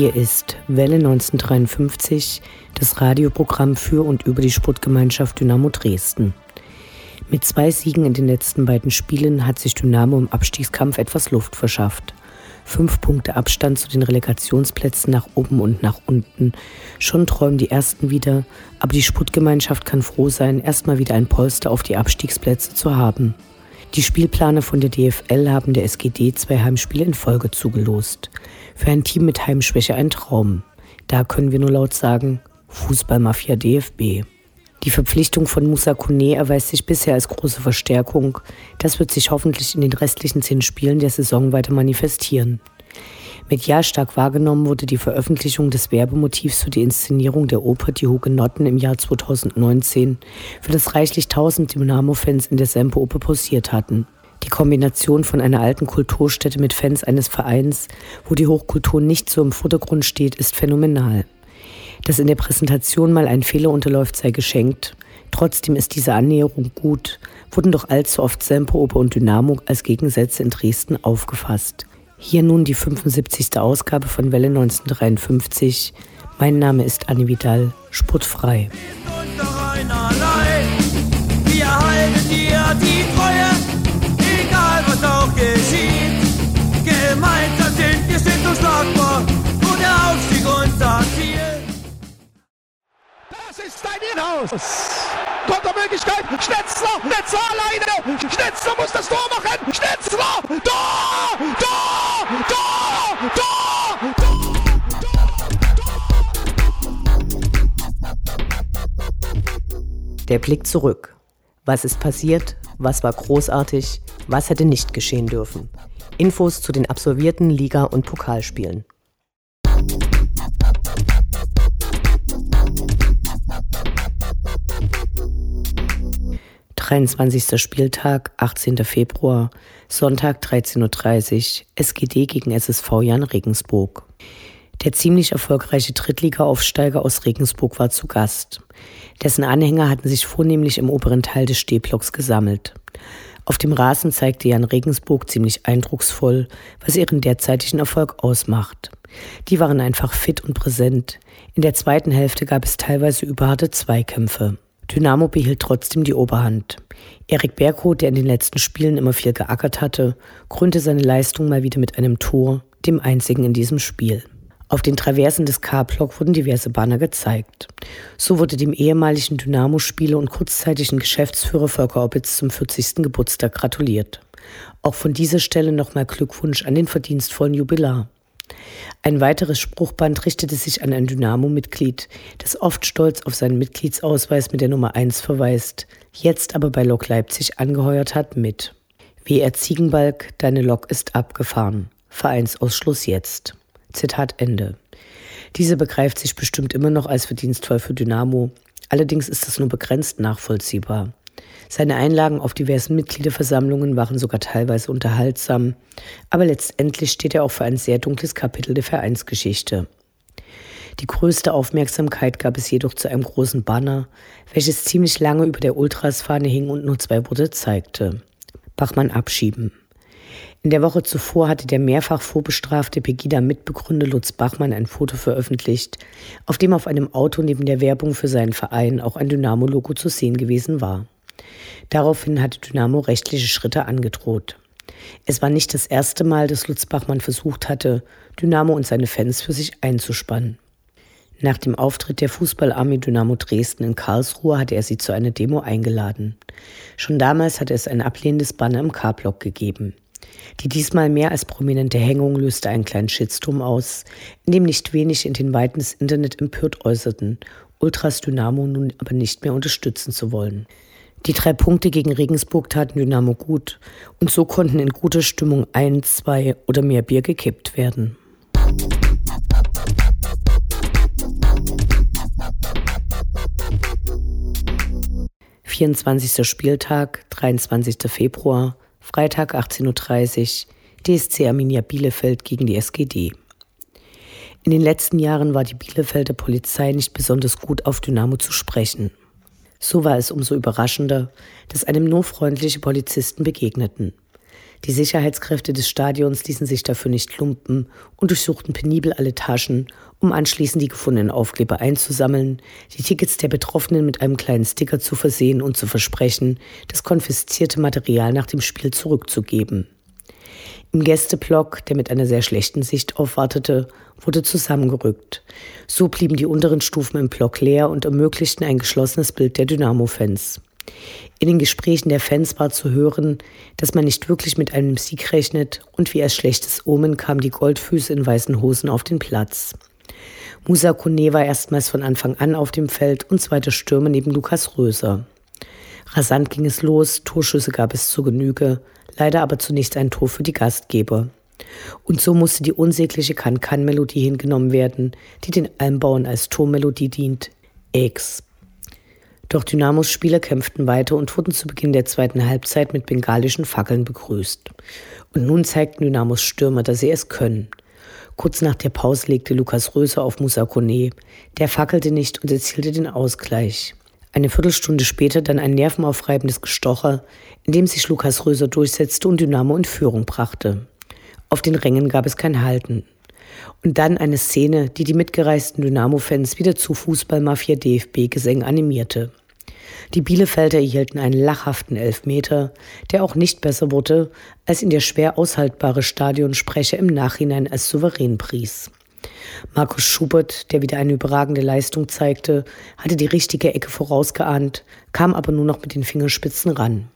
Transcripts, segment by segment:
Hier ist Welle 1953, das Radioprogramm für und über die Sportgemeinschaft Dynamo Dresden. Mit zwei Siegen in den letzten beiden Spielen hat sich Dynamo im Abstiegskampf etwas Luft verschafft. Fünf Punkte Abstand zu den Relegationsplätzen nach oben und nach unten. Schon träumen die Ersten wieder, aber die Sportgemeinschaft kann froh sein, erstmal wieder ein Polster auf die Abstiegsplätze zu haben. Die Spielplaner von der DFL haben der SGD zwei Heimspiele in Folge zugelost. Für ein Team mit Heimschwäche ein Traum. Da können wir nur laut sagen, Fußballmafia DFB. Die Verpflichtung von Musa Kone erweist sich bisher als große Verstärkung. Das wird sich hoffentlich in den restlichen zehn Spielen der Saison weiter manifestieren. Medial stark wahrgenommen wurde die Veröffentlichung des Werbemotivs für die Inszenierung der Oper Die Hugenotten im Jahr 2019, für das reichlich tausend Dynamo-Fans in der Semperoper posiert hatten. Die Kombination von einer alten Kulturstätte mit Fans eines Vereins, wo die Hochkultur nicht so im Vordergrund steht, ist phänomenal. Dass in der Präsentation mal ein Fehler unterläuft, sei geschenkt. Trotzdem ist diese Annäherung gut, wurden doch allzu oft Semperoper und Dynamo als Gegensätze in Dresden aufgefasst. Hier nun die 75. Ausgabe von Welle 1953. Mein Name ist Anne Vidal, sportfrei. Wir halten dir die Treue, geschieht. Gemeinsam sind wir sind unschlagbar und der Aufstieg unser Ziel. Das ist dein Inhouse. Kontermöglichkeit. Schnetzler. Schnetzler alleine. Schnetzler muss das Tor machen. Schnetzler. Tor! Tor! Tor! Tor! Der Blick zurück. Was ist passiert? Was war großartig? Was hätte nicht geschehen dürfen? Infos zu den absolvierten Liga- und Pokalspielen. 23. Spieltag, 18. Februar, Sonntag 13.30 Uhr, SGD gegen SSV Jan Regensburg. Der ziemlich erfolgreiche Drittliga-Aufsteiger aus Regensburg war zu Gast. Dessen Anhänger hatten sich vornehmlich im oberen Teil des Stehblocks gesammelt. Auf dem Rasen zeigte Jan Regensburg ziemlich eindrucksvoll, was ihren derzeitigen Erfolg ausmacht. Die waren einfach fit und präsent. In der zweiten Hälfte gab es teilweise überharte Zweikämpfe. Dynamo behielt trotzdem die Oberhand. Erik Berghout, der in den letzten Spielen immer viel geackert hatte, krönte seine Leistung mal wieder mit einem Tor, dem einzigen in diesem Spiel. Auf den Traversen des K-Block wurden diverse Banner gezeigt. So wurde dem ehemaligen Dynamo-Spieler und kurzzeitigen Geschäftsführer Volker Opitz zum 40. Geburtstag gratuliert. Auch von dieser Stelle nochmal Glückwunsch an den verdienstvollen Jubilar. Ein weiteres Spruchband richtete sich an ein Dynamo-Mitglied, das oft stolz auf seinen Mitgliedsausweis mit der Nummer 1 verweist, jetzt aber bei Lok Leipzig angeheuert hat mit WR Ziegenbalg, deine Lok ist abgefahren. Vereinsausschluss jetzt. Zitat Ende. Diese begreift sich bestimmt immer noch als verdienstvoll für Dynamo, allerdings ist das nur begrenzt nachvollziehbar. Seine Einlagen auf diversen Mitgliederversammlungen waren sogar teilweise unterhaltsam, aber letztendlich steht er auch für ein sehr dunkles Kapitel der Vereinsgeschichte. Die größte Aufmerksamkeit gab es jedoch zu einem großen Banner, welches ziemlich lange über der Ultrasfahne hing und nur zwei Worte zeigte. Bachmann abschieben. In der Woche zuvor hatte der mehrfach vorbestrafte Pegida-Mitbegründer Lutz Bachmann ein Foto veröffentlicht, auf dem auf einem Auto neben der Werbung für seinen Verein auch ein Dynamo-Logo zu sehen gewesen war. Daraufhin hatte Dynamo rechtliche Schritte angedroht. Es war nicht das erste Mal, dass Lutz Bachmann versucht hatte, Dynamo und seine Fans für sich einzuspannen. Nach dem Auftritt der Fußballarmee Dynamo Dresden in Karlsruhe hatte er sie zu einer Demo eingeladen. Schon damals hatte es ein ablehnendes Banner im K-Block gegeben. Die diesmal mehr als prominente Hängung löste einen kleinen Shitstorm aus, in dem nicht wenig in den Weiten des Internet empört äußerten, Ultras Dynamo nun aber nicht mehr unterstützen zu wollen. Die drei Punkte gegen Regensburg taten Dynamo gut und so konnten in guter Stimmung ein, zwei oder mehr Bier gekippt werden. Vierundzwanzigster Spieltag, 23. Februar Freitag 18.30 Uhr, DSC Arminia Bielefeld gegen die SGD. In den letzten Jahren war die Bielefelder Polizei nicht besonders gut auf Dynamo zu sprechen. So war es umso überraschender, dass einem nur freundliche Polizisten begegneten. Die Sicherheitskräfte des Stadions ließen sich dafür nicht lumpen und durchsuchten penibel alle Taschen, um anschließend die gefundenen Aufkleber einzusammeln, die Tickets der Betroffenen mit einem kleinen Sticker zu versehen und zu versprechen, das konfiszierte Material nach dem Spiel zurückzugeben. Im Gästeblock, der mit einer sehr schlechten Sicht aufwartete, wurde zusammengerückt. So blieben die unteren Stufen im Block leer und ermöglichten ein geschlossenes Bild der Dynamo-Fans. In den Gesprächen der Fans war zu hören, dass man nicht wirklich mit einem Sieg rechnet und wie als schlechtes Omen kamen die Goldfüße in weißen Hosen auf den Platz. Musa Kone war erstmals von Anfang an auf dem Feld und zweiter Stürmer neben Lukas Röser. Rasant ging es los, Torschüsse gab es zur Genüge, leider aber zunächst ein Tor für die Gastgeber. Und so musste die unsägliche Kann-Kann-Melodie hingenommen werden, die den Almbauern als Tormelodie dient, X. Doch Dynamos Spieler kämpften weiter und wurden zu Beginn der zweiten Halbzeit mit bengalischen Fackeln begrüßt. Und nun zeigten Dynamos Stürmer, dass sie es können. Kurz nach der Pause legte Lukas Röser auf Musa Kone. Der fackelte nicht und erzielte den Ausgleich. Eine Viertelstunde später dann ein nervenaufreibendes Gestocher, in dem sich Lukas Röser durchsetzte und Dynamo in Führung brachte. Auf den Rängen gab es kein Halten. Und dann eine Szene, die die mitgereisten Dynamo-Fans wieder zu Fußballmafia DFB-Gesängen animierte. Die Bielefelder erhielten einen lachhaften Elfmeter, der auch nicht besser wurde, als ihn der schwer aushaltbare Stadionsprecher im Nachhinein als souverän pries. Markus Schubert, der wieder eine überragende Leistung zeigte, hatte die richtige Ecke vorausgeahnt, kam aber nur noch mit den Fingerspitzen ran.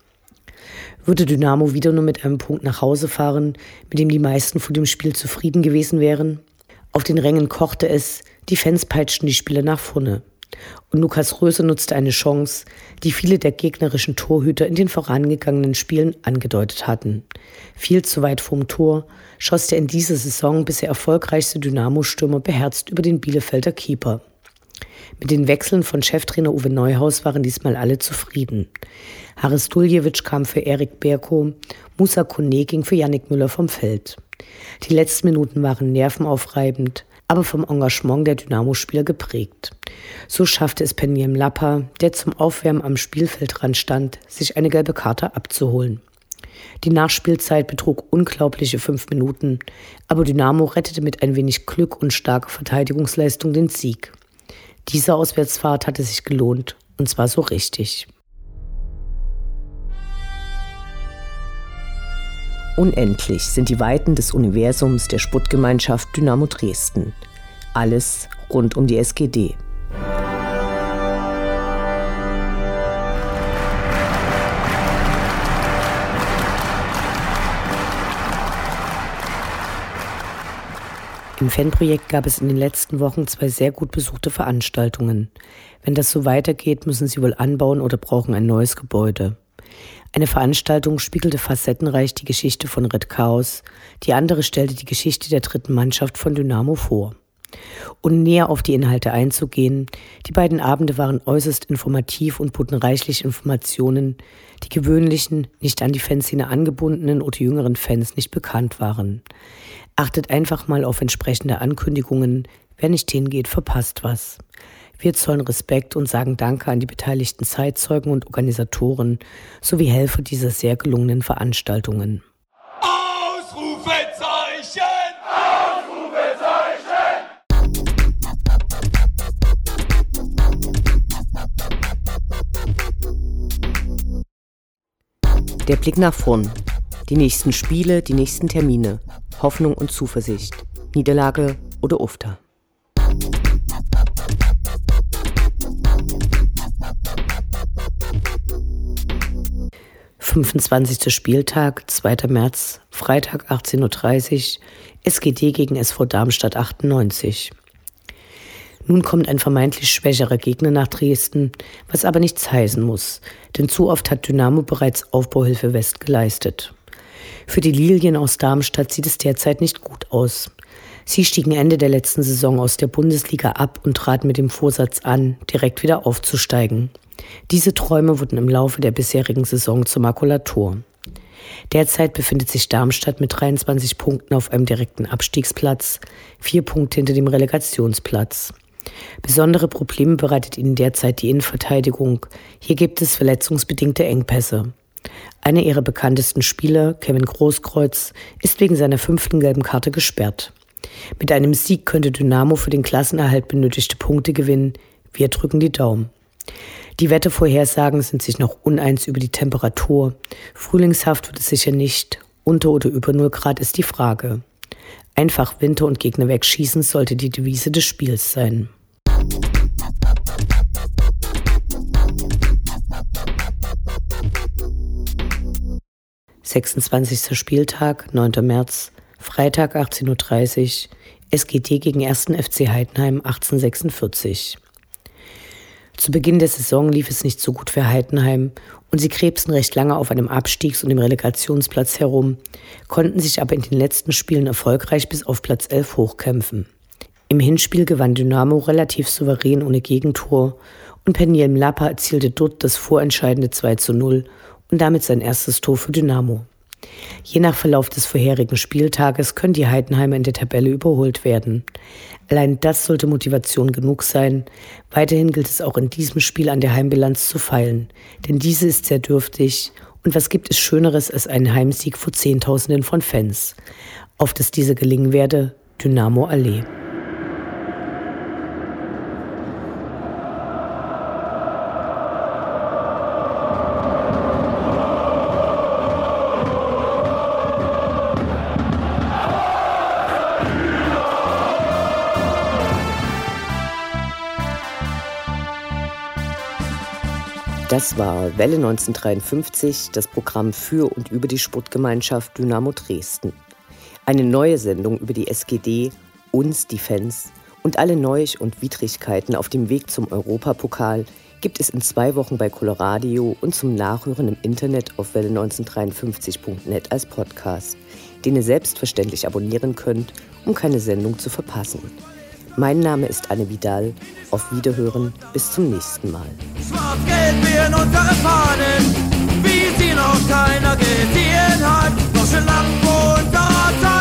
Würde Dynamo wieder nur mit einem Punkt nach Hause fahren, mit dem die meisten vor dem Spiel zufrieden gewesen wären? Auf den Rängen kochte es, die Fans peitschten die Spieler nach vorne. Und Lukas Röse nutzte eine Chance, die viele der gegnerischen Torhüter in den vorangegangenen Spielen angedeutet hatten. Viel zu weit vom Tor schoss der in dieser Saison bisher erfolgreichste Dynamo-Stürmer beherzt über den Bielefelder Keeper. Mit den Wechseln von Cheftrainer Uwe Neuhaus waren diesmal alle zufrieden. Haris Duljevic kam für Erik Berko, Musa Kone ging für Yannick Müller vom Feld. Die letzten Minuten waren nervenaufreibend, aber vom Engagement der Dynamo-Spieler geprägt. So schaffte es Peniem Lappa, der zum Aufwärmen am Spielfeldrand stand, sich eine gelbe Karte abzuholen. Die Nachspielzeit betrug unglaubliche fünf Minuten, aber Dynamo rettete mit ein wenig Glück und starker Verteidigungsleistung den Sieg. Diese Auswärtsfahrt hatte sich gelohnt, und zwar so richtig. Unendlich sind die Weiten des Universums der Sputtgemeinschaft Dynamo Dresden. Alles rund um die SGD. Im Fanprojekt gab es in den letzten Wochen zwei sehr gut besuchte Veranstaltungen. Wenn das so weitergeht, müssen sie wohl anbauen oder brauchen ein neues Gebäude. Eine Veranstaltung spiegelte facettenreich die Geschichte von Red Chaos, die andere stellte die Geschichte der dritten Mannschaft von Dynamo vor. Und näher auf die Inhalte einzugehen, die beiden Abende waren äußerst informativ und boten reichlich Informationen, die gewöhnlichen, nicht an die Fanszene angebundenen oder jüngeren Fans nicht bekannt waren. Achtet einfach mal auf entsprechende Ankündigungen, wer nicht hingeht, verpasst was. Wir zollen Respekt und sagen Danke an die beteiligten Zeitzeugen und Organisatoren sowie Helfer dieser sehr gelungenen Veranstaltungen. Ausrufezeichen! Ausrufezeichen! Der Blick nach vorn. Die nächsten Spiele, die nächsten Termine. Hoffnung und Zuversicht. Niederlage oder Ufter. 25. Spieltag, 2. März, Freitag 18.30 Uhr, SGD gegen SV Darmstadt 98. Nun kommt ein vermeintlich schwächerer Gegner nach Dresden, was aber nichts heißen muss, denn zu oft hat Dynamo bereits Aufbauhilfe West geleistet. Für die Lilien aus Darmstadt sieht es derzeit nicht gut aus. Sie stiegen Ende der letzten Saison aus der Bundesliga ab und traten mit dem Vorsatz an, direkt wieder aufzusteigen. Diese Träume wurden im Laufe der bisherigen Saison zur Makulatur. Derzeit befindet sich Darmstadt mit 23 Punkten auf einem direkten Abstiegsplatz, vier Punkte hinter dem Relegationsplatz. Besondere Probleme bereitet ihnen derzeit die Innenverteidigung. Hier gibt es verletzungsbedingte Engpässe. Einer ihrer bekanntesten Spieler, Kevin Großkreuz, ist wegen seiner fünften gelben Karte gesperrt. Mit einem Sieg könnte Dynamo für den Klassenerhalt benötigte Punkte gewinnen. Wir drücken die Daumen. Die Wettervorhersagen sind sich noch uneins über die Temperatur. Frühlingshaft wird es sicher nicht. Unter oder über 0 Grad ist die Frage. Einfach Winter und Gegner wegschießen sollte die Devise des Spiels sein. 26. Spieltag, 9. März, Freitag 18.30 Uhr, SGT gegen 1. FC Heidenheim 1846. Zu Beginn der Saison lief es nicht so gut für Heidenheim und sie krebsten recht lange auf einem Abstiegs- und dem Relegationsplatz herum, konnten sich aber in den letzten Spielen erfolgreich bis auf Platz 11 hochkämpfen. Im Hinspiel gewann Dynamo relativ souverän ohne Gegentor und Peniel Mlapa erzielte dort das vorentscheidende 2 zu 0 und damit sein erstes Tor für Dynamo. Je nach Verlauf des vorherigen Spieltages können die Heidenheimer in der Tabelle überholt werden. Allein das sollte Motivation genug sein. Weiterhin gilt es auch in diesem Spiel an der Heimbilanz zu feilen, denn diese ist sehr dürftig. Und was gibt es Schöneres als einen Heimsieg vor Zehntausenden von Fans? Auf dass diese gelingen werde, Dynamo Allee. Das war Welle 1953, das Programm für und über die Sportgemeinschaft Dynamo Dresden. Eine neue Sendung über die SGD, uns, die Fans und alle Neuig und Widrigkeiten auf dem Weg zum Europapokal gibt es in zwei Wochen bei Coloradio und zum Nachhören im Internet auf welle1953.net als Podcast, den ihr selbstverständlich abonnieren könnt, um keine Sendung zu verpassen. Mein Name ist Anne Vidal. Auf Wiederhören, bis zum nächsten Mal. Schwarz-Gelb wir unter Fahnen, wie sie noch keiner gesehen hat. Noch Deutsche Lampe unter